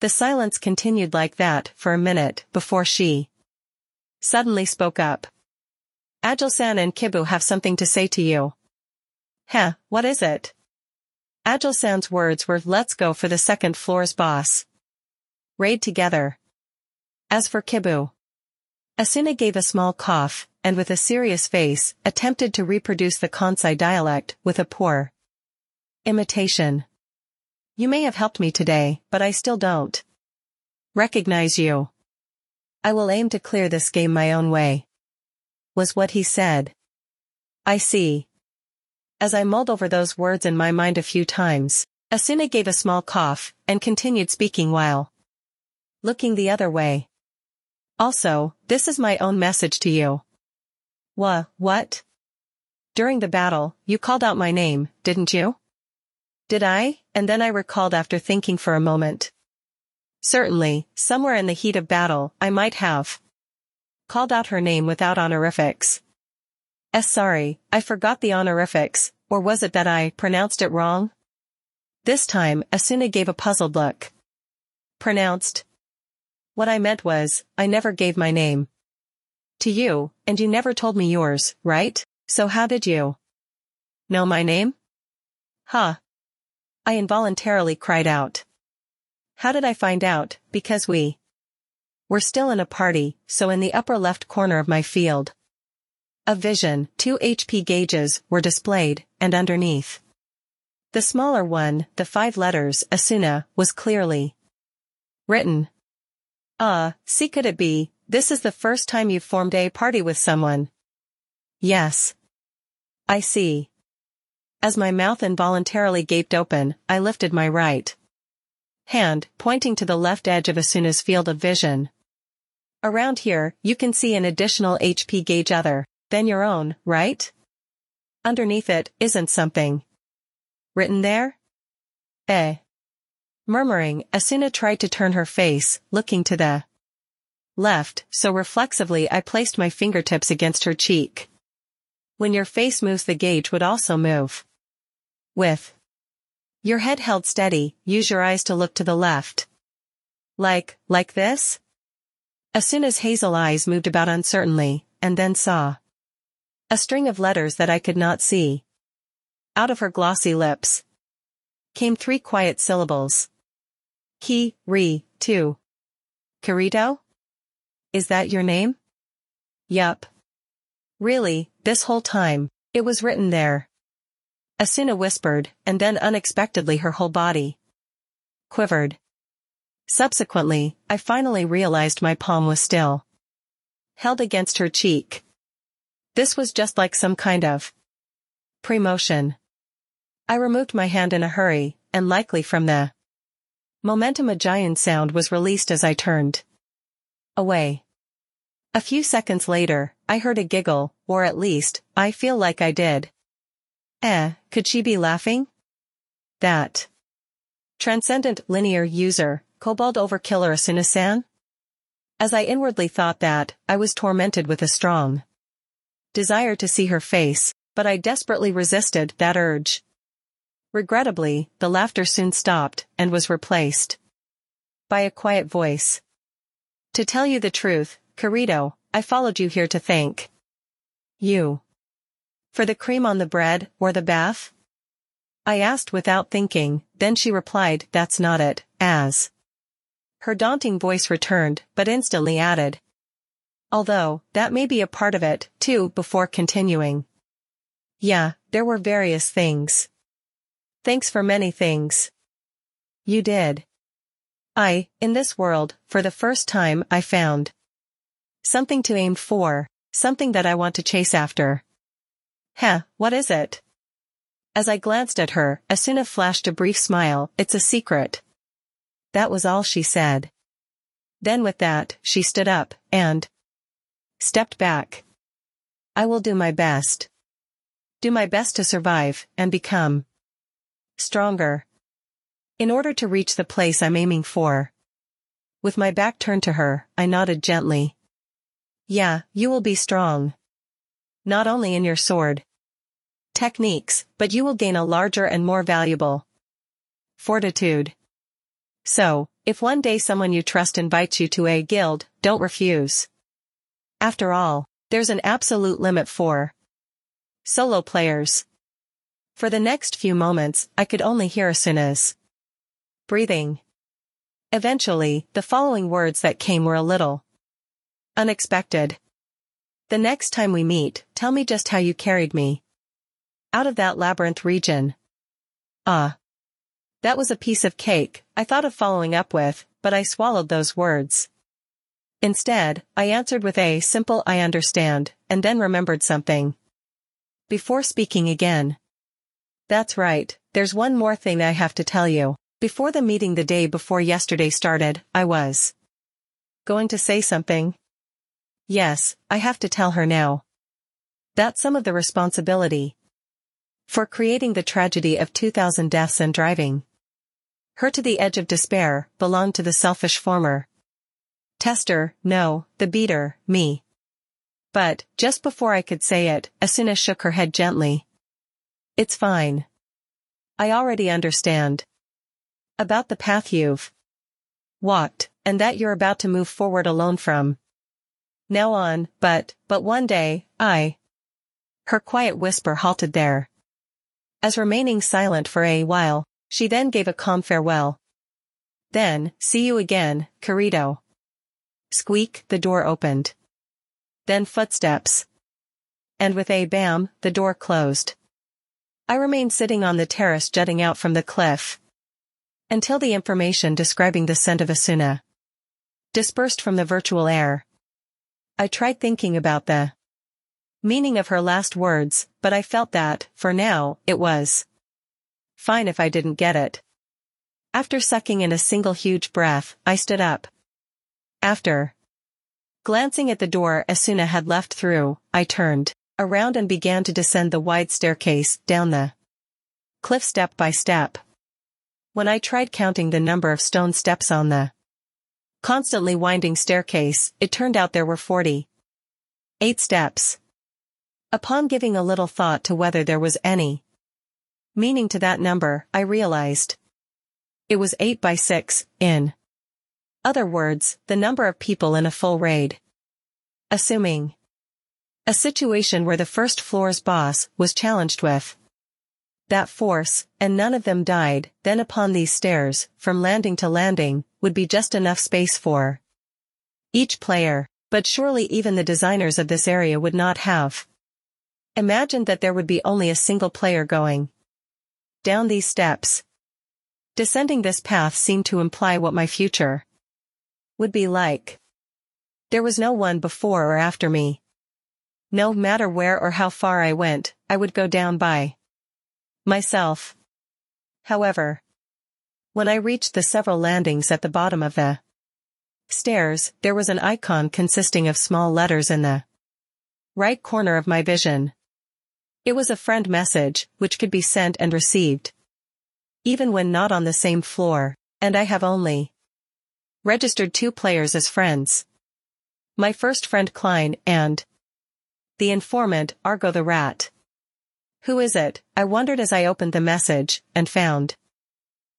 The silence continued like that for a minute before she suddenly spoke up. Agil-san and Kibaou have something to say to you. Heh, what is it? Agil-san's words were let's go for the second floor's boss. Raid together. As for Kibaou. Asuna gave a small cough, and with a serious face, attempted to reproduce the Kansai dialect with a poor imitation. You may have helped me today, but I still don't recognize you. I will aim to clear this game my own way. Was what he said. I see. As I mulled over those words in my mind a few times, Asuna gave a small cough, and continued speaking while looking the other way. Also, this is my own message to you. Wha, what? During the battle, you called out my name, didn't you? Did I? And then I recalled after thinking for a moment. Certainly, somewhere in the heat of battle, I might have called out her name without honorifics. S sorry, I forgot the honorifics, or was it that I pronounced it wrong? This time, Asuna gave a puzzled look. Pronounced. What I meant was, I never gave my name. To you, and you never told me yours, right? So how did you know my name? Huh. I involuntarily cried out. How did I find out? Because we were still in a party, so in the upper left corner of my field. A vision, two HP gauges were displayed, and underneath. The smaller one, the five letters, Asuna, was clearly written. Uh, see could it be, this is the first time you've formed a party with someone. Yes. I see. As my mouth involuntarily gaped open, I lifted my right hand, pointing to the left edge of Asuna's field of vision. Around here, you can see an additional HP gauge other than your own, right? Underneath it, isn't something written there? Eh. Murmuring, Asuna tried to turn her face, looking to the left, so reflexively I placed my fingertips against her cheek. When your face moves the gauge would also move. With your head held steady, use your eyes to look to the left. Like, like this? As soon as hazel eyes moved about uncertainly, and then saw. A string of letters that I could not see. Out of her glossy lips. Came three quiet syllables. Ki, ri, tu. Kirito? Is that your name? Yup. Really, this whole time, it was written there. Asuna whispered, and then unexpectedly her whole body quivered. Subsequently, I finally realized my palm was still held against her cheek. This was just like some kind of premotion. I removed my hand in a hurry, and likely from the momentum a giant sound was released as I turned away. A few seconds later, I heard a giggle, or at least, I feel like I did. Eh, could she be laughing? That. Transcendent linear user, Kobold Overkiller Asuna-san? As I inwardly thought that, I was tormented with a strong desire to see her face, but I desperately resisted that urge. Regrettably, the laughter soon stopped and was replaced by a quiet voice. To tell you the truth, Kirito, I followed you here to thank you. For the cream on the bread, or the bath? I asked without thinking, then she replied, that's not it, as. Her daunting voice returned, but instantly added. Although, that may be a part of it, too, before continuing. Yeah, there were various things. Thanks for many things. You did. I, in this world, for the first time, I found something to aim for, something that I want to chase after. Heh, what is it? As I glanced at her, Asuna flashed a brief smile, it's a secret. That was all she said. Then with that, she stood up, and stepped back. I will do my best. Do my best to survive, and become stronger. In order to reach the place I'm aiming for. With my back turned to her, I nodded gently. Yeah, you will be strong. Not only in your sword, techniques, but you will gain a larger and more valuable fortitude. So, If one day someone you trust invites you to a guild, don't refuse. After all, there's an absolute limit for solo players. For the next few moments, I could only hear Asuna's breathing. Eventually, the following words that came were a little unexpected. The next time we meet, tell me just how you carried me. Out of that labyrinth region. Ah. That was a piece of cake, I thought of following up with, but I swallowed those words. Instead, I answered with a simple I understand, and then remembered something. Before speaking again. That's right, there's one more thing I have to tell you. Before the meeting the day before yesterday started, I was going to say something. Yes, I have to tell her now. That's some of the responsibility for creating the tragedy of 2,000 deaths and driving her to the edge of despair belonged to the selfish former. Tester, no, the beater, me. But, just before I could say it, Asuna shook her head gently. It's fine. I already understand. About the path you've walked, and that you're about to move forward alone from. Now on, but, but one day, I. Her quiet whisper halted there. As remaining silent for a while, she then gave a calm farewell. Then, see you again, Kirito. Squeak, the door opened. Then footsteps. And with a bam, the door closed. I remained sitting on the terrace jutting out from the cliff. Until the information describing the scent of Asuna dispersed from the virtual air. I tried thinking about the meaning of her last words, but I felt that, for now, it was fine if I didn't get it. After sucking in a single huge breath, I stood up. After glancing at the door Asuna had left through, I turned around and began to descend the wide staircase down the cliff step by step. When I tried counting the number of stone steps on the constantly winding staircase, it turned out there were 40. Eight steps. Upon giving a little thought to whether there was any meaning to that number, I realized it was 8 by 6, in other words, the number of people in a full raid. Assuming a situation where the first floor's boss was challenged with that force, and none of them died, then upon these stairs, from landing to landing, would be just enough space for each player, but surely even the designers of this area would not have imagined that there would be only a single player going down these steps. Descending this path seemed to imply what my future would be like. There was no one before or after me. No matter where or how far I went, I would go down by myself. However, when I reached the several landings at the bottom of the stairs, there was an icon consisting of small letters in the right corner of my vision. It was a friend message, which could be sent and received. Even when not on the same floor, and I have only registered two players as friends. My first friend Klein and the informant Argo the Rat. Who is it? I wondered as I opened the message, and found.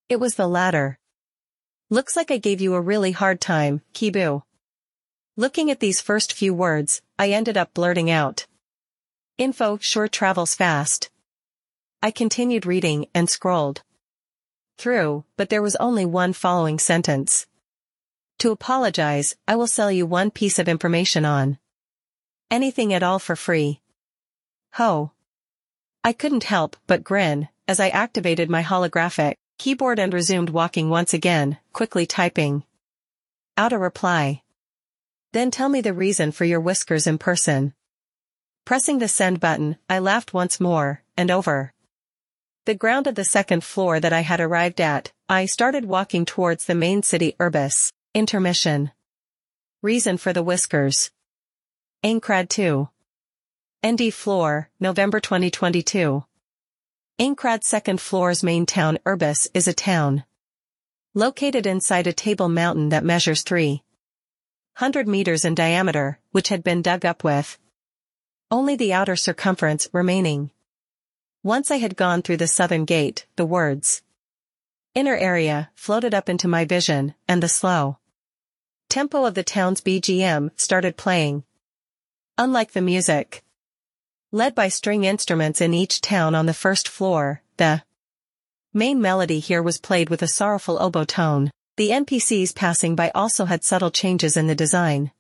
It was the latter. Looks like I gave you a really hard time, Kibaou. Looking at these first few words, I ended up blurting out. Info sure travels fast. I continued reading and scrolled through, but there was only one following sentence. To apologize, I will sell you one piece of information on anything at all for free. Ho. I couldn't help but grin as I activated my holographic keyboard and resumed walking once again, quickly typing out a reply. Then tell me the reason for your whiskers in person. Pressing the send button, I laughed once more, and over the ground of the second floor that I had arrived at, I started walking towards the main city Urbus. Intermission. Reason for the whiskers. Aincrad 2. ND floor, November 2022. Aincrad second floor's main town Urbus is a town. Located inside a table mountain that measures 300 meters in diameter, which had been dug up with only the outer circumference remaining. Once I had gone through the southern gate, the words inner area floated up into my vision, and the slow tempo of the town's BGM started playing. Unlike the music, led by string instruments in each town on the first floor, the main melody here was played with a sorrowful oboe tone. The NPCs passing by also had subtle changes in the design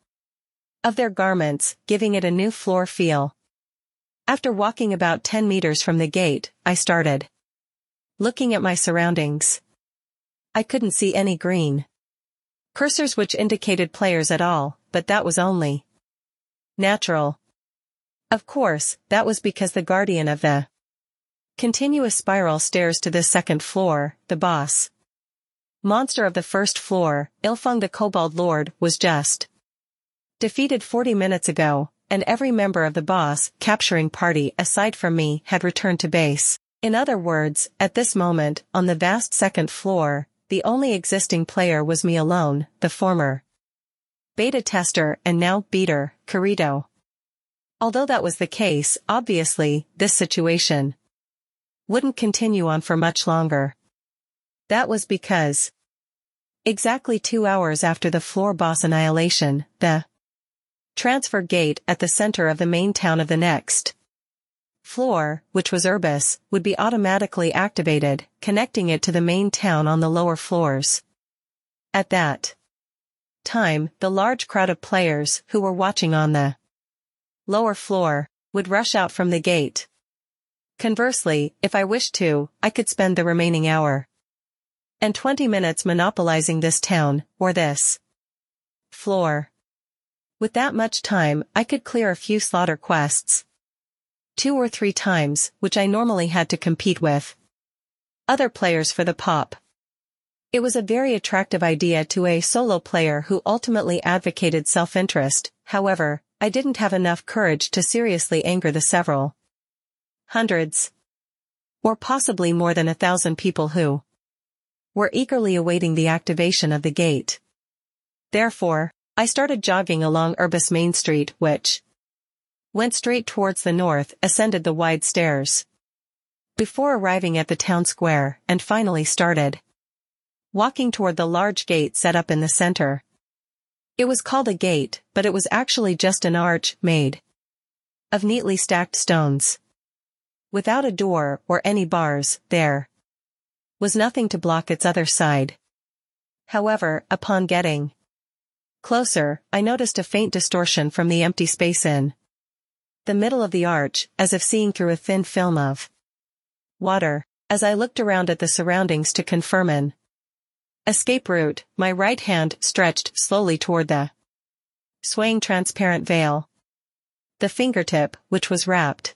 of their garments, giving it a new floor feel. After walking about 10 meters from the gate, I started looking at my surroundings. I couldn't see any green cursors which indicated players at all, but that was only natural. Of course, that was because the guardian of the continuous spiral stairs to the second floor, the boss. Monster of the first floor, Illfang the Kobold Lord, was just defeated 40 minutes ago, and every member of the boss capturing party aside from me had returned to base. In other words, at this moment, on the vast second floor, the only existing player was me alone, the former beta tester and now beater, Kirito. Although that was the case, obviously, this situation wouldn't continue on for much longer. That was because exactly two hours after the floor boss annihilation, the transfer gate at the center of the main town of the next floor, which was Urbus, would be automatically activated, connecting it to the main town on the lower floors. At that time, the large crowd of players who were watching on the lower floor, would rush out from the gate. Conversely, if I wished to, I could spend the remaining hour and 20 minutes monopolizing this town, or this floor. With that much time, I could clear a few slaughter quests. Two or three times, which I normally had to compete with other players for the pop. It was a very attractive idea to a solo player who ultimately advocated self-interest, however, I didn't have enough courage to seriously anger the several hundreds or possibly more than a thousand people who were eagerly awaiting the activation of the gate. Therefore, I started jogging along Urbus Main Street which went straight towards the north, ascended the wide stairs. Before arriving at the town square, and finally started walking toward the large gate set up in the center. It was called a gate, but it was actually just an arch made of neatly stacked stones. Without a door or any bars, there was nothing to block its other side. However, upon getting closer, I noticed a faint distortion from the empty space in the middle of the arch, as if seeing through a thin film of water. As I looked around at the surroundings to confirm an Escape route, my right hand stretched slowly toward the swaying transparent veil. The fingertip, which was wrapped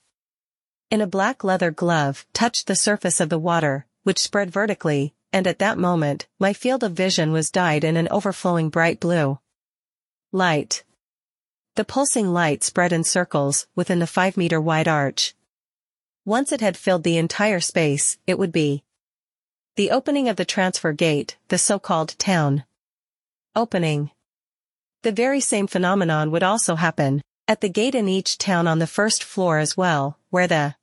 in a black leather glove, touched the surface of the water, which spread vertically, and at that moment, my field of vision was dyed in an overflowing bright blue light. The pulsing light spread in circles within the five-meter wide arch. Once it had filled the entire space, it would be the opening of the transfer gate, the so-called town. Opening. The very same phenomenon would also happen at the gate in each town on the first floor as well, where the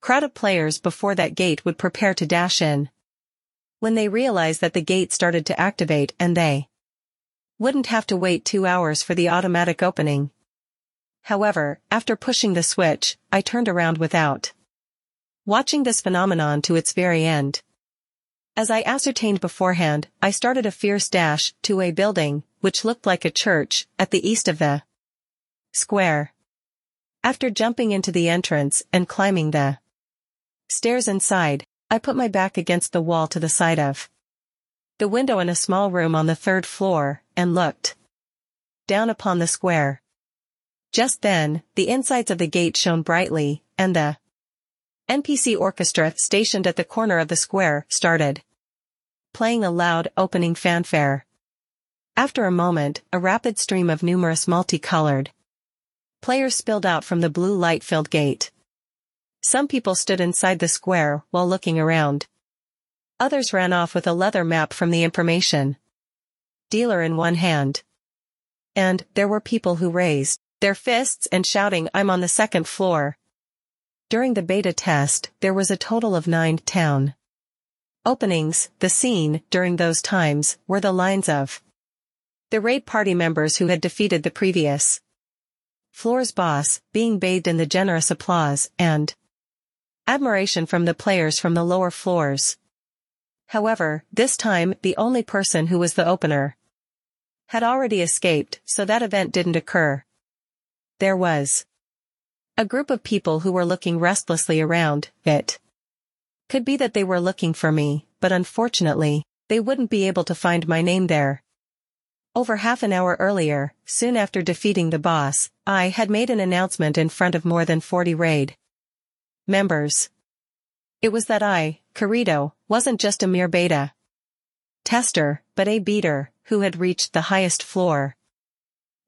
crowd of players before that gate would prepare to dash in. When they realized that the gate started to activate and they wouldn't have to wait two hours for the automatic opening. However, after pushing the switch, I turned around without watching this phenomenon to its very end. As I ascertained beforehand, I started a fierce dash to a building, which looked like a church, at the east of the square. After jumping into the entrance and climbing the stairs inside, I put my back against the wall to the side of the window in a small room on the third floor, and looked down upon the square. Just then, the insides of the gate shone brightly, and the NPC orchestra stationed at the corner of the square started playing a loud opening fanfare. After a moment, a rapid stream of numerous multicolored players spilled out from the blue light-filled gate. Some people stood inside the square while looking around. Others ran off with a leather map from the information dealer in one hand. And there were people who raised their fists and shouting I'm on the second floor. During the beta test, there was a total of nine town Openings, the scene, during those times, were the lines of the raid party members who had defeated the previous floor's boss, being bathed in the generous applause, and admiration from the players from the lower floors. However, this time the only person who was the opener had already escaped, so that event didn't occur. There was a group of people who were looking restlessly around, it could be that they were looking for me, but unfortunately, they wouldn't be able to find my name there. Over half an hour earlier, soon after defeating the boss, I had made an announcement in front of more than 40 raid members. It was that I, Kirito, wasn't just a mere beta tester, but a beater, who had reached the highest floor.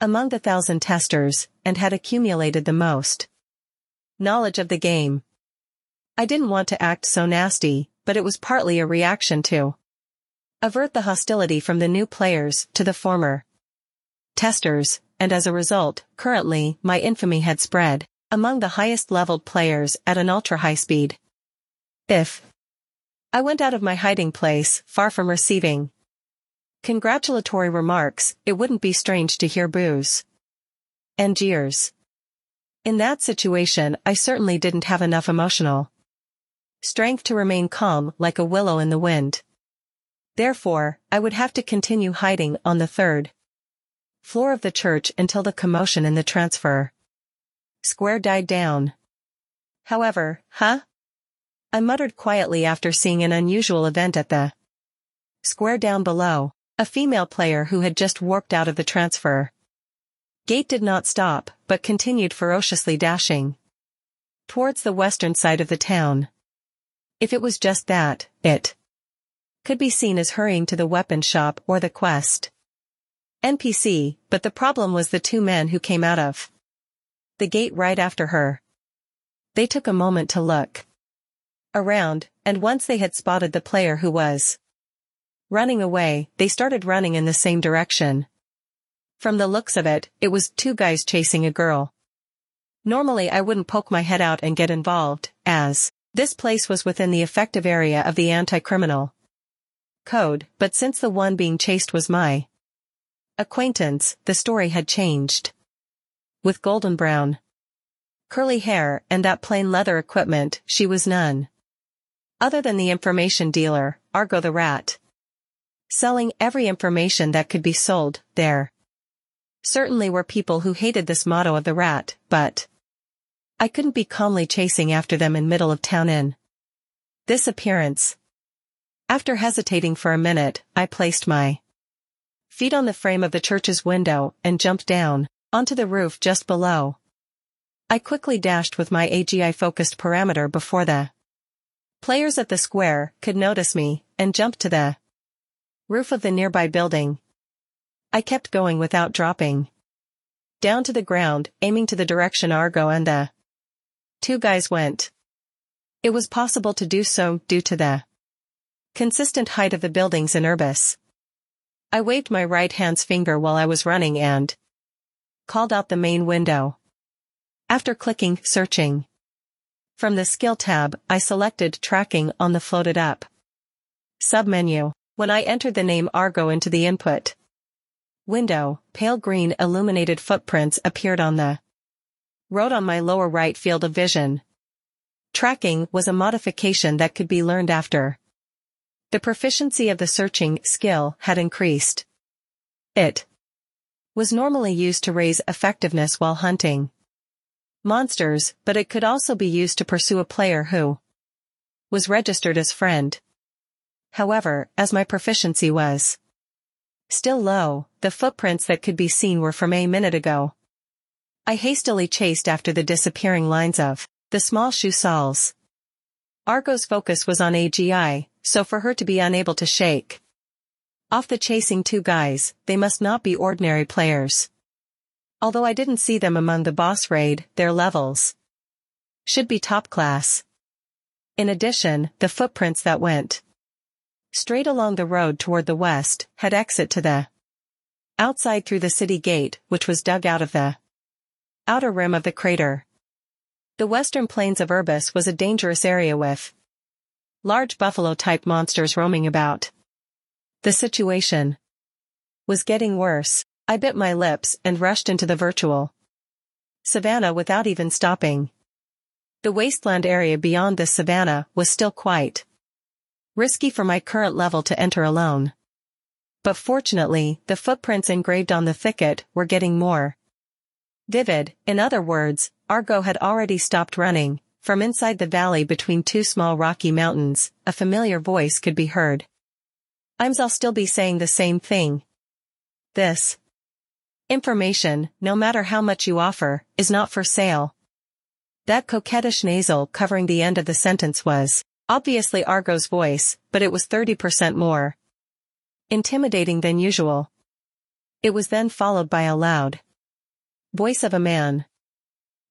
Among the thousand testers, and had accumulated the most knowledge of the game. I didn't want to act so nasty, but it was partly a reaction to avert the hostility from the new players to the former testers, and as a result, currently, my infamy had spread among the highest leveled players at an ultra-high speed. If I went out of my hiding place, far from receiving congratulatory remarks, it wouldn't be strange to hear boos and jeers. In that situation, I certainly didn't have enough emotional strength to remain calm like a willow in the wind. Therefore, I would have to continue hiding on the third floor of the church until the commotion in the transfer square died down. However, huh? I muttered quietly after seeing an unusual event at the square down below, a female player who had just warped out of the transfer. Gate did not stop, but continued ferociously dashing towards the western side of the town. If it was just that, it could be seen as hurrying to the weapon shop or the quest. NPC, but the problem was the two men who came out of the gate right after her. They took a moment to look around, and once they had spotted the player who was running away, they started running in the same direction. From the looks of it, it was two guys chasing a girl. Normally I wouldn't poke my head out and get involved, as this place was within the effective area of the anti-criminal code, but since the one being chased was my acquaintance, the story had changed. With golden brown, curly hair and that plain leather equipment, she was none. Other than the information dealer, Argo the Rat. Selling every information that could be sold, there. Certainly were people who hated this motto of the rat, but I couldn't be calmly chasing after them in middle of town in. This appearance, after hesitating for a minute, I placed my feet on the frame of the church's window and jumped down onto the roof just below. I quickly dashed with my AGI-focused parameter before the players at the square could notice me and jump to the roof of the nearby building. I kept going without dropping. Down to the ground, aiming to the direction Argo and the two guys went. It was possible to do so due to the Consistent height of the buildings in Urbus. I waved my right hand's finger while I was running and called out the main window. After clicking Searching. From the Skill tab, I selected Tracking on the floated up submenu. When I entered the name Argo into the input window, pale green illuminated footprints appeared on the road on my lower right field of vision. Tracking was a modification that could be learned after the proficiency of the searching skill had increased. It was normally used to raise effectiveness while hunting monsters, but it could also be used to pursue a player who was registered as friend. However, as my proficiency was still low, the footprints that could be seen were from a minute ago. I hastily chased after the disappearing lines of the small shoe soles. Argo's focus was on AGI, so for her to be unable to shake off the chasing two guys, they must not be ordinary players. Although I didn't see them among the boss raid, their levels should be top class. In addition, the footprints that went straight along the road toward the west had exit to the outside through the city gate, which was dug out of the outer rim of the crater. The western plains of Urbus was a dangerous area with Large buffalo-type monsters roaming about. The situation was getting worse. I bit my lips and rushed into the virtual savannah without even stopping. The wasteland area beyond this savannah was still quite risky for my current level to enter alone. But fortunately, the footprints engraved on the thicket were getting more vivid, in other words, Argo had already stopped running. From inside the valley between two small rocky mountains, a familiar voice could be heard. I'll still be saying the same thing. This information, no matter how much you offer, is not for sale. That coquettish nasal covering the end of the sentence was, obviously Argo's voice, but it was 30% more intimidating than usual. It was then followed by a loud voice of a man.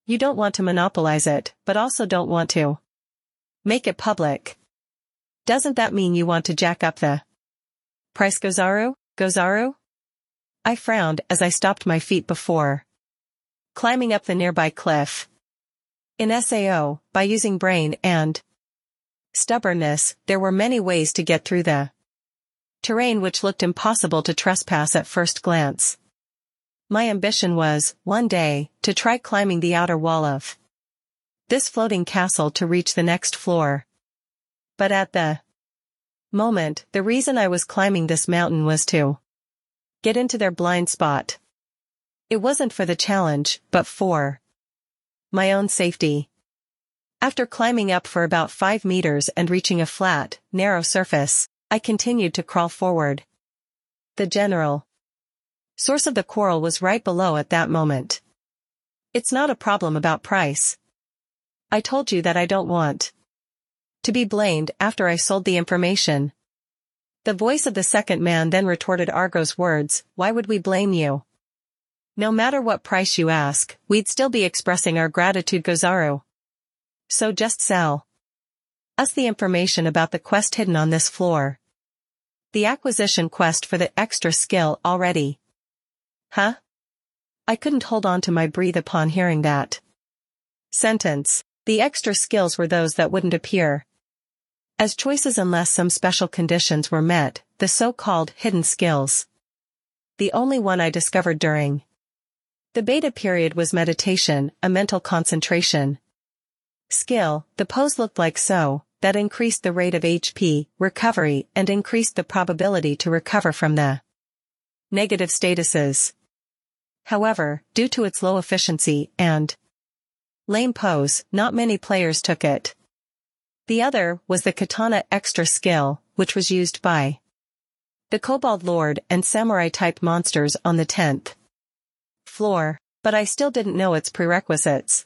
You don't want to monopolize it, but also don't want to make it public. Doesn't that mean you want to jack up the price Gozaru, Gozaru? I frowned as I stopped my feet before climbing up the nearby cliff. In SAO, by using brain and stubbornness, there were many ways to get through the terrain which looked impossible to trespass at first glance. My ambition was, one day, to try climbing the outer wall of this floating castle to reach the next floor. But at the moment, the reason I was climbing this mountain was to get into their blind spot. It wasn't for the challenge, but for my own safety. After climbing up for about five meters and reaching a flat, narrow surface, I continued to crawl forward. The general source of the quarrel was right below at that moment. It's not a problem about price. I told you that I don't want to be blamed after I sold the information. The voice of the second man then retorted Argo's words, why would we blame you? No matter what price you ask, we'd still be expressing our gratitude Gozaru. So just sell us the information about the quest hidden on this floor. The acquisition quest for the extra skill already. Huh? I couldn't hold on to my breath upon hearing that. Sentence. The extra skills were those that wouldn't appear as choices unless some special conditions were met, the so-called hidden skills. The only one I discovered during the beta period was meditation, a mental concentration. Skill, the pose looked like so, that increased the rate of HP, recovery, and increased the probability to recover from the negative statuses. However, due to its low efficiency and lame pose, not many players took it. The other was the katana extra skill, which was used by the Kobold Lord and samurai-type monsters on the 10th floor, but I still didn't know its prerequisites.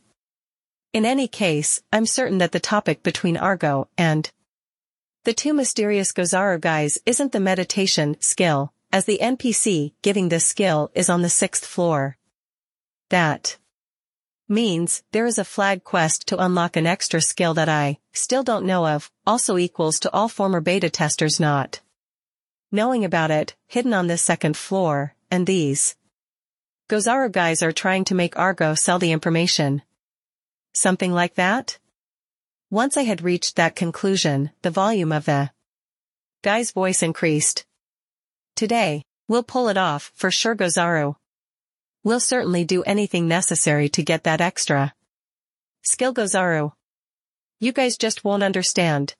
In any case, I'm certain that the topic between Argo and the two mysterious Gozaru guys isn't the meditation skill, as the NPC giving this skill is on the sixth floor. That means there is a flag quest to unlock an extra skill that I still don't know of, also equals to all former beta testers not knowing about it, hidden on this second floor, and these Gozaru guys are trying to make Argo sell the information. Something like that? Once I had reached that conclusion, the volume of the guy's voice increased. Today, we'll pull it off, for sure Gozaru. We'll certainly do anything necessary to get that extra. Skill Gozaru. You guys just won't understand.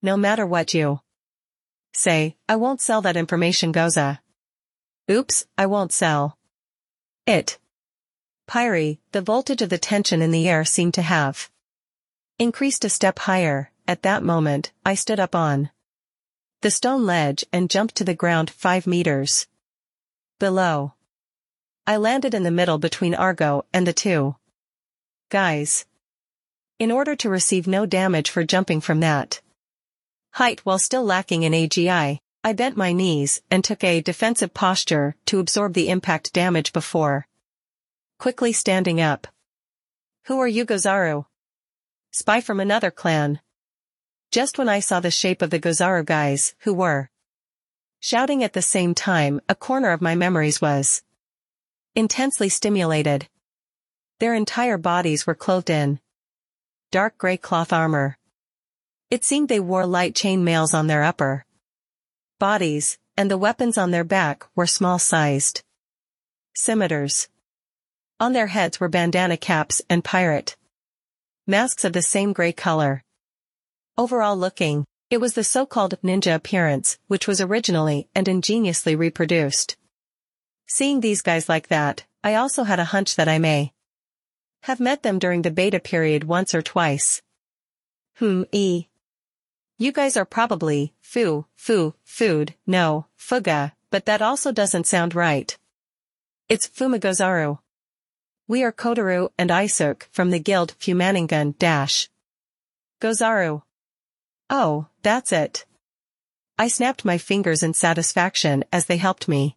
No matter what you say, I won't sell that information Goza. Oops, I won't sell. It. Pyri, the voltage of the tension in the air seemed to have increased a step higher. At that moment, I stood up on the stone ledge and jumped to the ground five meters. Below. I landed in the middle between Argo and the two guys. In order to receive no damage for jumping from that height while still lacking in AGI, I bent my knees and took a defensive posture to absorb the impact damage before quickly standing up. Who are you Gozaru? Spy from another clan. Just when I saw the shape of the Gozaru guys, who were shouting at the same time, a corner of my memories was intensely stimulated. Their entire bodies were clothed in dark gray cloth armor. It seemed they wore light chain mails on their upper bodies, and the weapons on their back were small-sized scimitars. On their heads were bandana caps and pirate masks of the same gray color. Overall looking, it was the so-called ninja appearance, which was originally and ingeniously reproduced. Seeing these guys like that, I also had a hunch that I may have met them during the beta period once or twice. Hmm, e. You guys are probably, foo, foo, food, no, fuga, but that also doesn't sound right. It's Fumigozaru. We are Kotaru and Isuk from the guild Fumaningun dash. Gozaru. Oh, that's it. I snapped my fingers in satisfaction as they helped me.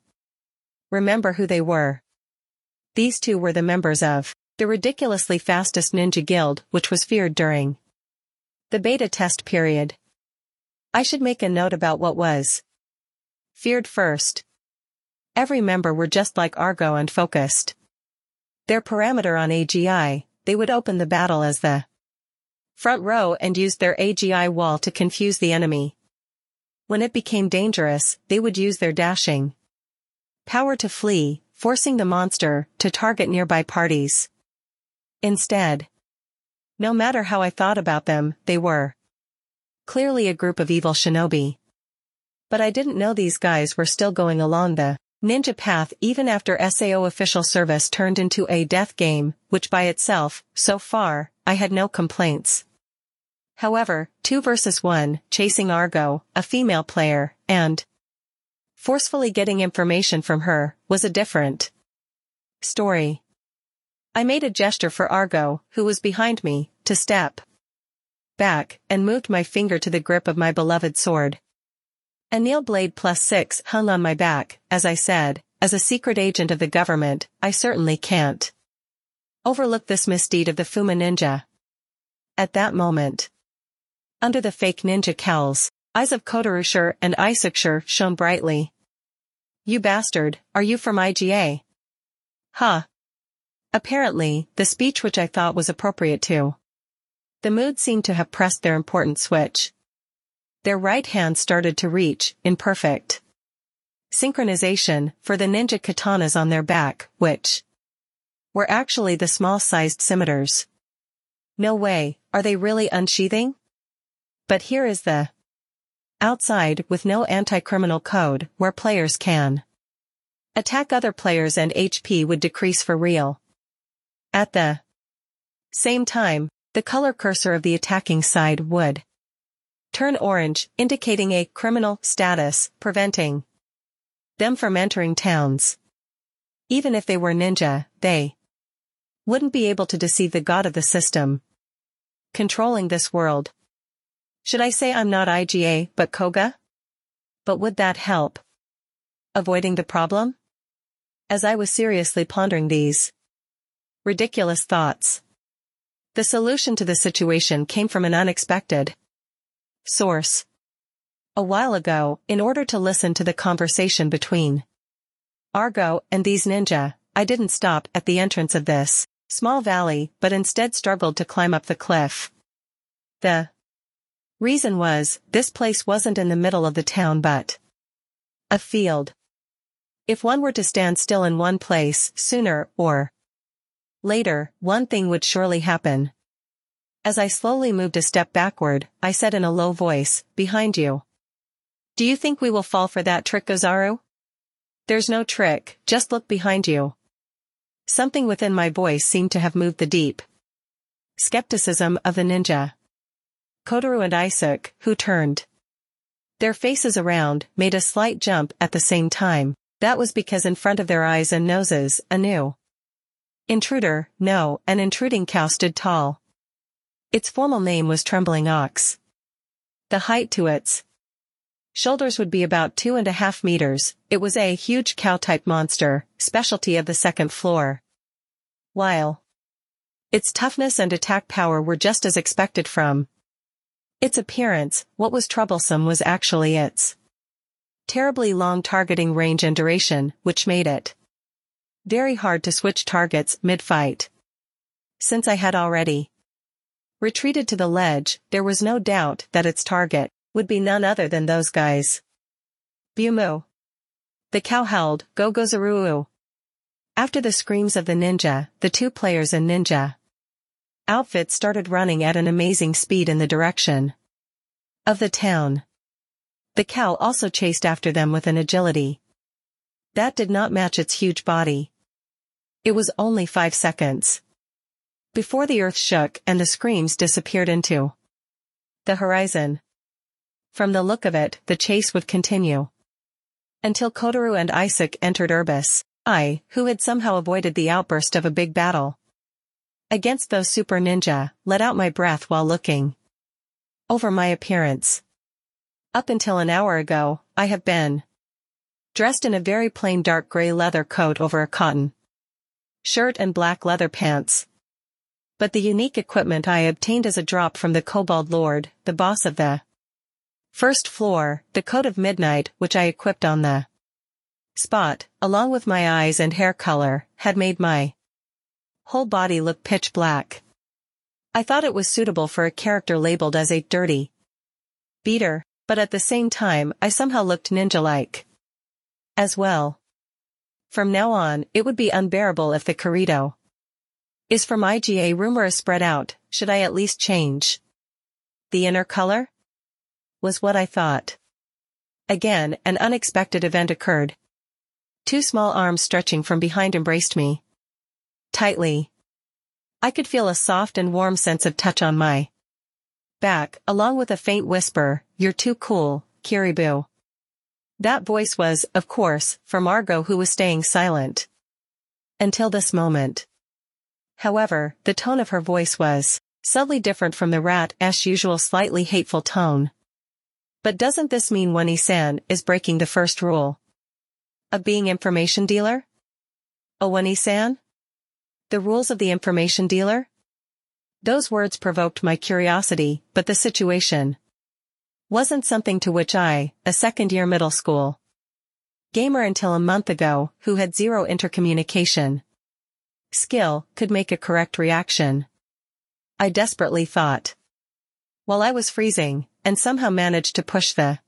Remember who they were. These two were the members of the ridiculously fastest ninja guild which was feared during the beta test period. I should make a note about what was feared first. Every member were just like Argo and focused. Their parameter on AGI, they would open the battle as the front row and used their AGI wall to confuse the enemy. When it became dangerous, they would use their dashing power to flee, forcing the monster to target nearby parties. Instead, no matter how I thought about them, they were clearly a group of evil shinobi. But I didn't know these guys were still going along the ninja path even after SAO official service turned into a death game, which by itself, so far, I had no complaints. However, 2 versus 1, chasing Argo, a female player, and forcefully getting information from her, was a different story. I made a gesture for Argo, who was behind me, to step back, and moved my finger to the grip of my beloved sword. Anneal Blade plus six hung on my back, as I said, as a secret agent of the government, I certainly can't overlook this misdeed of the Fuma ninja. At that moment, under the fake ninja cowls, eyes of Kotarushir and Isukshir shone brightly. You bastard, are you from IGA? Huh. Apparently, the speech which I thought was appropriate to. The mood seemed to have pressed their important switch. Their right hand started to reach, in perfect synchronization, for the ninja katanas on their back, which were actually the small-sized scimitars. No way, are they really unsheathing? But here is the outside with no anti-criminal code where players can attack other players and HP would decrease for real. At the same time, the color cursor of the attacking side would turn orange, indicating a criminal status, preventing them from entering towns. Even if they were ninja, they wouldn't be able to deceive the god of the system. Controlling this world. Should I say I'm not IGA but Koga? But would that help? Avoiding the problem? As I was seriously pondering these ridiculous thoughts. The solution to the situation came from an unexpected source. A while ago, in order to listen to the conversation between Argo and these ninja, I didn't stop at the entrance of this small valley but instead struggled to climb up the cliff. The Reason was, this place wasn't in the middle of the town but a field. If one were to stand still in one place, sooner, or later, one thing would surely happen. As I slowly moved a step backward, I said in a low voice, behind you. Do you think we will fall for that trick Gozaru? There's no trick, just look behind you. Something within my voice seemed to have moved the deep skepticism of the ninja. Kotaru and Isaac, who turned their faces around, made a slight jump at the same time. That was because in front of their eyes and noses, a new intruder, no, an intruding cow stood tall. Its formal name was Trembling Ox. The height to its shoulders would be about two and a half meters, it was a huge cow-type monster, specialty of the second floor. While its toughness and attack power were just as expected from its appearance, what was troublesome was actually its terribly long targeting range and duration, which made it very hard to switch targets mid-fight. Since I had already retreated to the ledge, there was no doubt that its target would be none other than those guys. Bumu. The cow howled, Go Gozaruu. After the screams of the ninja, the two players and ninja outfit started running at an amazing speed in the direction of the town. The cow also chased after them with an agility that did not match its huge body. It was only five seconds. Before the earth shook and the screams disappeared into the horizon. From the look of it, the chase would continue. Until Kotaro and Isaac entered Urbus, I, who had somehow avoided the outburst of a big battle. Against those super ninja, let out my breath while looking over my appearance. Up until an hour ago, I have been dressed in a very plain dark gray leather coat over a cotton shirt and black leather pants. But the unique equipment I obtained as a drop from the Kobold Lord, the boss of the first floor, the coat of midnight which I equipped on the spot, along with my eyes and hair color, had made my whole body look pitch black. I thought it was suitable for a character labeled as a dirty beater, but at the same time I somehow looked ninja-like. As well. From now on, it would be unbearable if the Corrido is from IGA rumor is spread out, should I at least change? The inner color? Was what I thought. Again, an unexpected event occurred. Two small arms stretching from behind embraced me. Tightly. I could feel a soft and warm sense of touch on my back, along with a faint whisper, you're too cool, Kiriboo. That voice was, of course, from Argo who was staying silent. Until this moment. However, the tone of her voice was subtly different from the rat-ash usual slightly hateful tone. But doesn't this mean Wani-san is breaking the first rule? Of being information dealer? Owani-san? The rules of the information dealer? Those words provoked my curiosity, but the situation wasn't something to which I, a second-year middle school gamer until a month ago, who had zero intercommunication skill, could make a correct reaction. I desperately thought. While I was freezing, and somehow managed to push the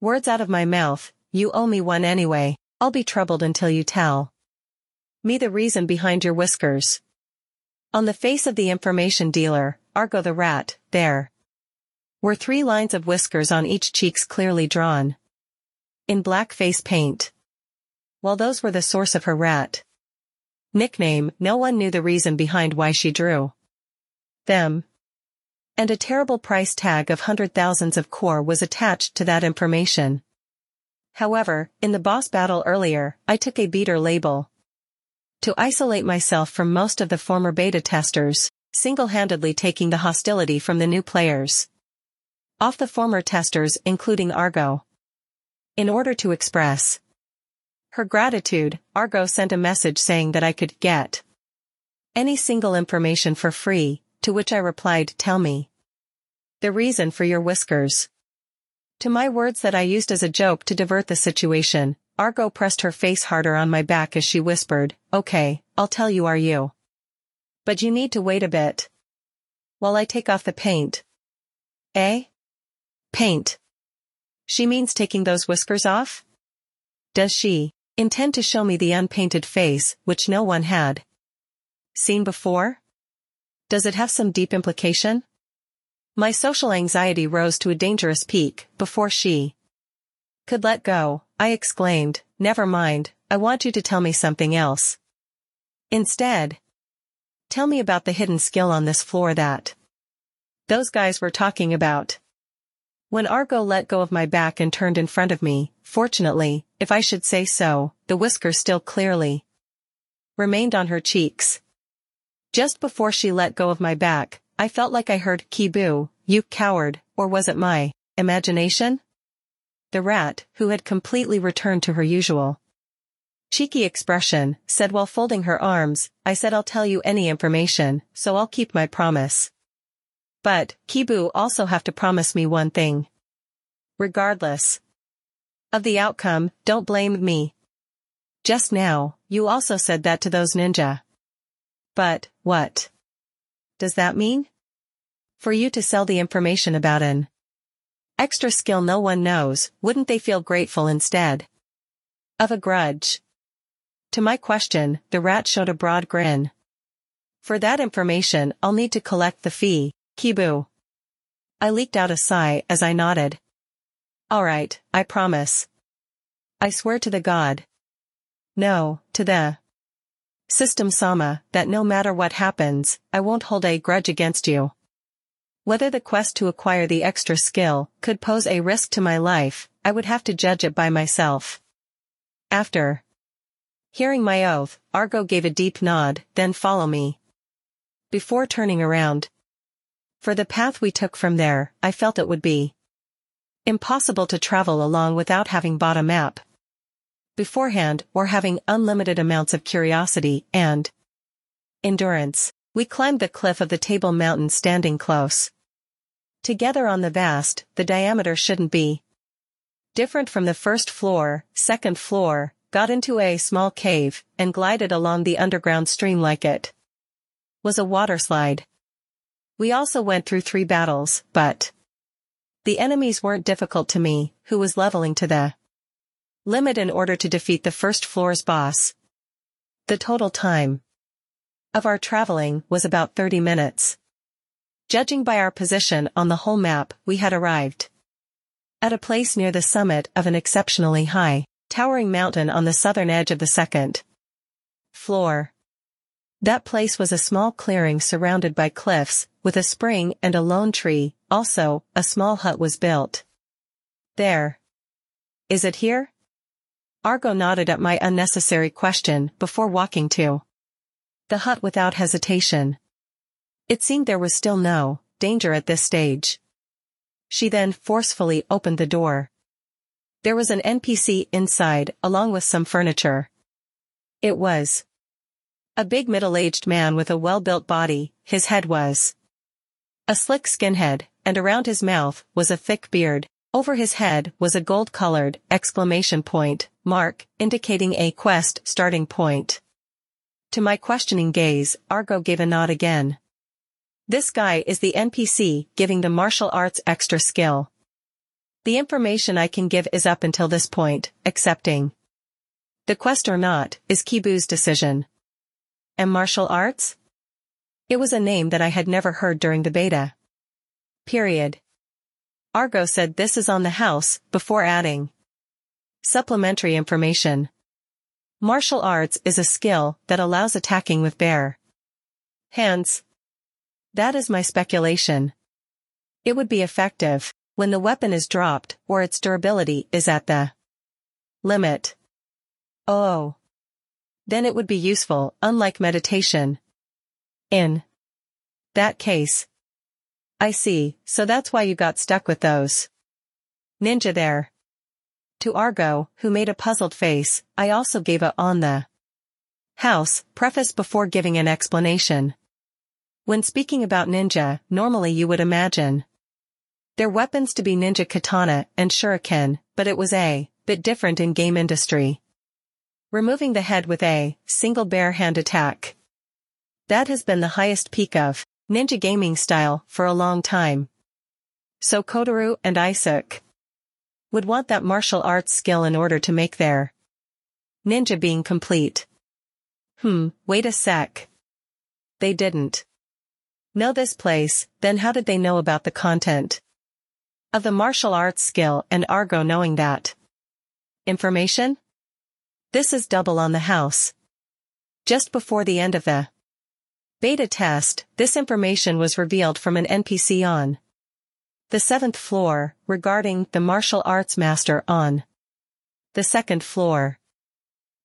words out of my mouth, you owe me one anyway, I'll be troubled until you tell me the reason behind your whiskers. On the face of the information dealer, Argo the rat, there were three lines of whiskers on each cheeks clearly drawn. In black face paint. While those were the source of her rat. Nickname, no one knew the reason behind why she drew them and a terrible price tag of hundred thousands of Col was attached to that information. However, in the boss battle earlier, I took a beater label. To isolate myself from most of the former beta testers, single-handedly taking the hostility from the new players. Off the former testers including Argo. In order to express her gratitude, Argo sent a message saying that I could get any single information for free, to which I replied tell me. The reason for your whiskers. To my words that I used as a joke to divert the situation, Argo pressed her face harder on my back as she whispered, okay, I'll tell you are you. But you need to wait a bit. While I take off the paint. Eh? Paint. She means taking those whiskers off? Does she intend to show me the unpainted face, which no one had seen before? Does it have some deep implication? My social anxiety rose to a dangerous peak before she could let go. I exclaimed, never mind, I want you to tell me something else. Instead, tell me about the hidden skill on this floor that those guys were talking about. When Argo let go of my back and turned in front of me, fortunately, if I should say so, the whiskers still clearly remained on her cheeks. Just before she let go of my back, I felt like I heard Kibu, you coward, or was it my imagination? The rat, who had completely returned to her usual cheeky expression, said while folding her arms, I said I'll tell you any information, so I'll keep my promise. But, Kibu also have to promise me one thing. Regardless of the outcome, don't blame me. Just now, you also said that to those ninja. But, what? Does that mean? For you to sell the information about an extra skill no one knows, wouldn't they feel grateful instead? Of a grudge. To my question, the rat showed a broad grin. For that information, I'll need to collect the fee, Kibu. I leaked out a sigh as I nodded. Alright, I promise. I swear to the god. No, to the system Sama, that no matter what happens, I won't hold a grudge against you. Whether the quest to acquire the extra skill could pose a risk to my life, I would have to judge it by myself. After hearing my oath, Argo gave a deep nod, then follow me. Before turning around. For the path we took from there, I felt it would be impossible to travel along without having bought a map. Beforehand, or having unlimited amounts of curiosity and endurance. We climbed the cliff of the Table Mountain standing close. Together on the vast, the diameter shouldn't be different from the first floor, second floor, got into a small cave, and glided along the underground stream like it was a water slide. We also went through three battles, but the enemies weren't difficult to me, who was leveling to the limit in order to defeat the first floor's boss. The total time of our traveling was about 30 minutes. Judging by our position on the whole map, we had arrived at a place near the summit of an exceptionally high, towering mountain on the southern edge of the second floor. That place was a small clearing surrounded by cliffs, with a spring and a lone tree, also, a small hut was built. There. Is it here? Argo nodded at my unnecessary question before walking to the hut without hesitation. It seemed there was still no danger at this stage. She then forcefully opened the door. There was an NPC inside along with some furniture. It was a big middle-aged man with a well-built body, his head was a slick skinhead, and around his mouth was a thick beard. Over his head was a gold-colored exclamation point mark indicating a quest starting point. To my questioning gaze, Argo gave a nod again. This guy is the NPC giving the martial arts extra skill. The information I can give is up until this point, accepting. The quest or not, is Kibu's decision. And martial arts? It was a name that I had never heard during the beta. Period. Argo said this is on the house, before adding. Supplementary information. Martial arts is a skill that allows attacking with bare hands. That is my speculation. It would be effective when the weapon is dropped or its durability is at the limit. Oh. Then it would be useful, unlike meditation. In that case. I see, so that's why you got stuck with those. Ninja there. To Argo, who made a puzzled face, I also gave a on the house preface before giving an explanation. When speaking about ninja, normally you would imagine their weapons to be ninja katana and shuriken, but it was a bit different in game industry. Removing the head with a single bare hand attack. That has been the highest peak of ninja gaming style for a long time. So Kotaro and Isaac would want that martial arts skill in order to make their ninja being complete. Hmm, wait a sec. They didn't know this place, then how did they know about the content of the martial arts skill and Argo knowing that? Information? This is double on the house. Just before the end of the beta test, this information was revealed from an NPC on the seventh floor, regarding the martial arts master on the second floor.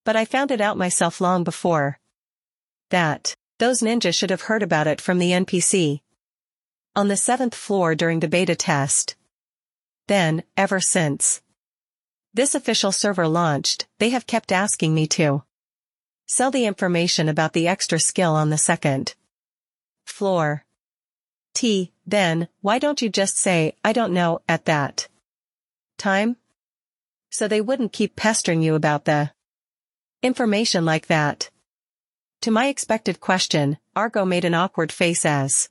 But I found it out myself long before that. Those ninjas should have heard about it from the NPC. On the seventh floor during the beta test. Then, ever since. This official server launched, they have kept asking me to sell the information about the extra skill on the second floor. T, then, why don't you just say, I don't know, at that time? So they wouldn't keep pestering you about the information like that. To my expected question, Argo made an awkward face as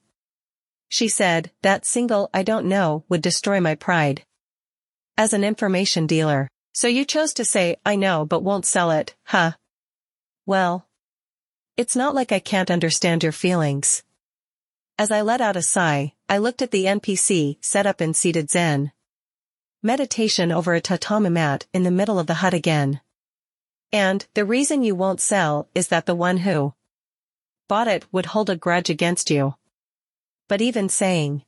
She said, that single I don't know would destroy my pride. As an information dealer, so you chose to say I know but won't sell it, huh? Well. It's not like I can't understand your feelings. As I let out a sigh, I looked at the NPC set up in seated Zen. Meditation over a tatami mat in the middle of the hut again. And, the reason you won't sell is that the one who bought it would hold a grudge against you. But even saying,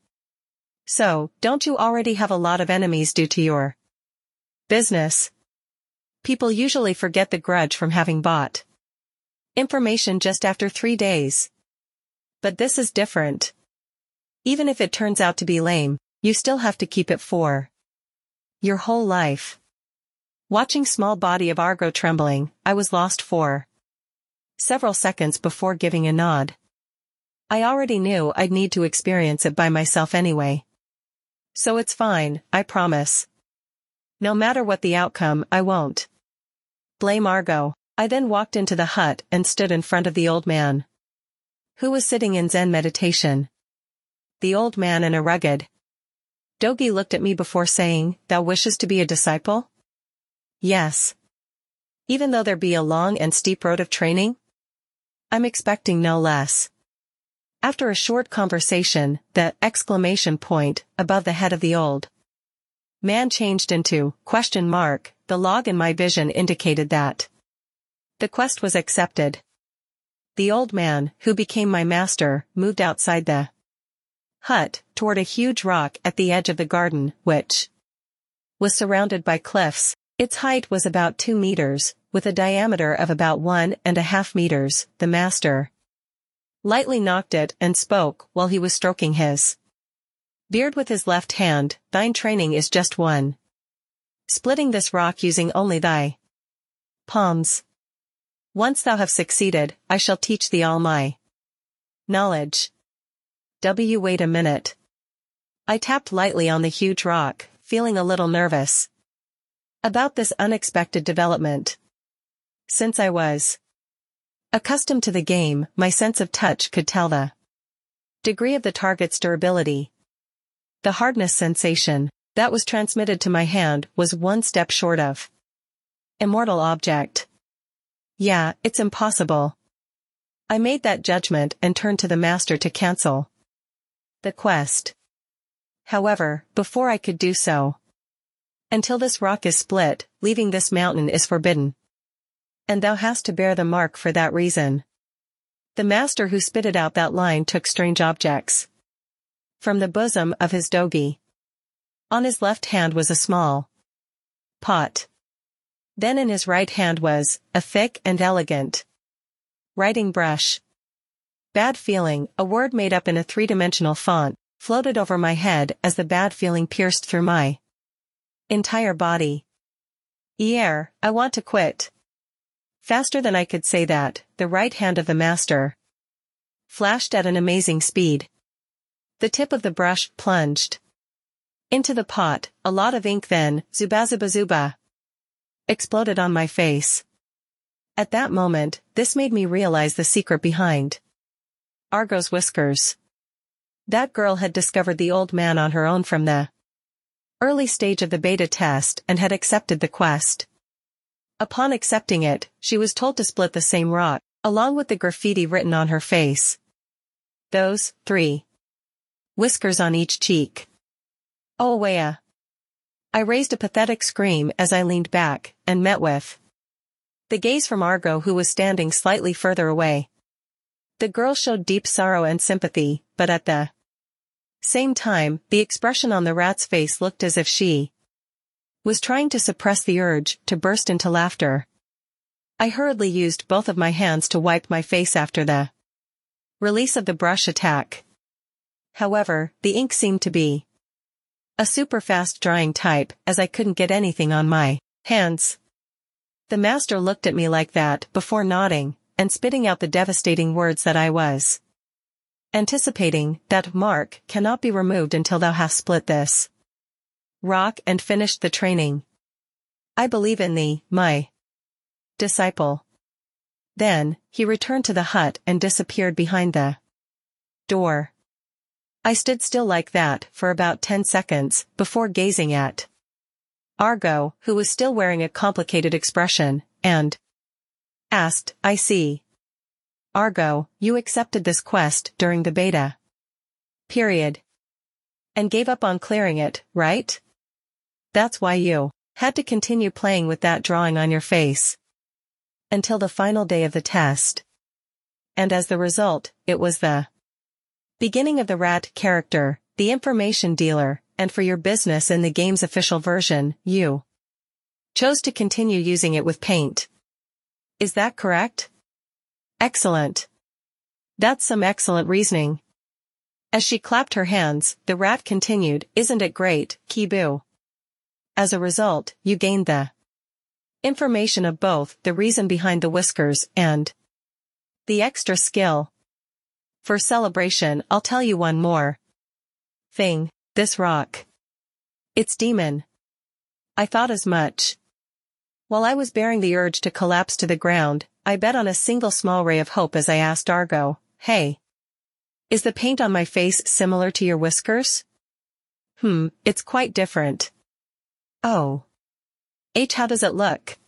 so, don't you already have a lot of enemies due to your business? People usually forget the grudge from having bought information just after three days. But this is different. Even if it turns out to be lame, you still have to keep it for your whole life. Watching small body of Argo trembling, I was lost for several seconds before giving a nod. I already knew I'd need to experience it by myself anyway. So it's fine, I promise. No matter what the outcome, I won't. Blame Argo. I then walked into the hut and stood in front of the old man who was sitting in Zen meditation. The old man in a rugged Dogi looked at me before saying, Thou wishest to be a disciple? Yes. Even though there be a long and steep road of training? I'm expecting no less. After a short conversation, the exclamation point above the head of the old man changed into question mark, the log in my vision indicated that the quest was accepted. The old man, who became my master, moved outside the hut, toward a huge rock at the edge of the garden, which was surrounded by cliffs. Its height was about two meters, with a diameter of about one and a half meters, the master lightly knocked it and spoke while he was stroking his beard with his left hand, thine training is just one. Splitting this rock using only thy palms. Once thou have succeeded, I shall teach thee all my knowledge. W. Wait a minute. I tapped lightly on the huge rock, feeling a little nervous. About this unexpected development. Since I was accustomed to the game, my sense of touch could tell the degree of the target's durability. The hardness sensation that was transmitted to my hand was one step short of immortal object. Yeah, it's impossible. I made that judgment and turned to the master to cancel the quest. However, before I could do so, until this rock is split, leaving this mountain is forbidden. And thou hast to bear the mark for that reason. The master who spitted out that line took strange objects. From the bosom of his dogi. On his left hand was a small pot. Then in his right hand was, a thick and elegant, writing brush. Bad feeling, a word made up in a three-dimensional font, floated over my head as the bad feeling pierced through my entire body. Eer, I want to quit. Faster than I could say that, the right hand of the master flashed at an amazing speed. The tip of the brush plunged into the pot, a lot of ink then, zuba zuba zuba exploded on my face. At that moment, this made me realize the secret behind Argo's whiskers. That girl had discovered the old man on her own from the early stage of the beta test and had accepted the quest. Upon accepting it, she was told to split the same rock, along with the graffiti written on her face. Those, three. Whiskers on each cheek. Oh, Wea. I raised a pathetic scream as I leaned back and met with the gaze from Argo who was standing slightly further away. The girl showed deep sorrow and sympathy, but at the same time, the expression on the rat's face looked as if she was trying to suppress the urge to burst into laughter. I hurriedly used both of my hands to wipe my face after the release of the brush attack. However, the ink seemed to be a super fast drying type as I couldn't get anything on my hands. The master looked at me like that before nodding and spitting out the devastating words that I was anticipating that mark cannot be removed until thou hast split this rock and finished the training. I believe in thee, my disciple. Then, he returned to the hut and disappeared behind the door. I stood still like that for about 10 seconds before gazing at Argo, who was still wearing a complicated expression, and asked, I see. Argo, you accepted this quest during the beta. Period. And gave up on clearing it, right? That's why you had to continue playing with that drawing on your face. Until the final day of the test. And as the result, it was the beginning of the rat character, the information dealer, and for your business in the game's official version, you chose to continue using it with paint. Is that correct? Excellent. That's some excellent reasoning. As she clapped her hands, the rat continued, Isn't it great, Kibu? As a result, you gained the information of both the reason behind the whiskers and the extra skill. For celebration, I'll tell you one more thing, this rock. It's demon. I thought as much. While I was bearing the urge to collapse to the ground, I bet on a single small ray of hope as I asked Argo, hey, is the paint on my face similar to your whiskers? Hmm, it's quite different. Oh. H how does it look?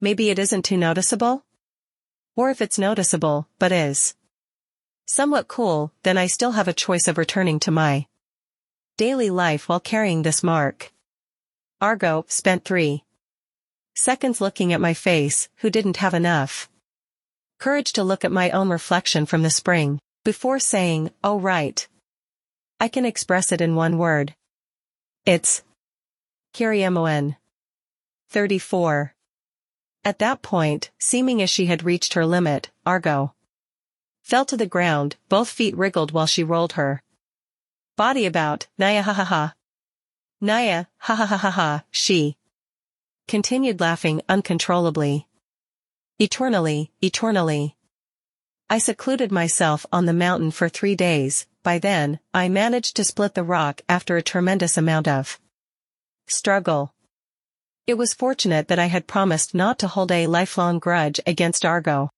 Maybe it isn't too noticeable? Or if it's noticeable, but is somewhat cool, then I still have a choice of returning to my daily life while carrying this mark. Argo spent three seconds looking at my face, who didn't have enough courage to look at my own reflection from the spring. Before saying, oh right. I can express it in one word. It's Kiriemon. 34. At that point, seeming as she had reached her limit, Argo fell to the ground, both feet wriggled while she rolled her body about, Naya ha ha ha. Naya, ha ha ha ha ha, she continued laughing uncontrollably. Eternally, eternally. I secluded myself on the mountain for three days, by then, I managed to split the rock after a tremendous amount of struggle. It was fortunate that I had promised not to hold a lifelong grudge against Argo.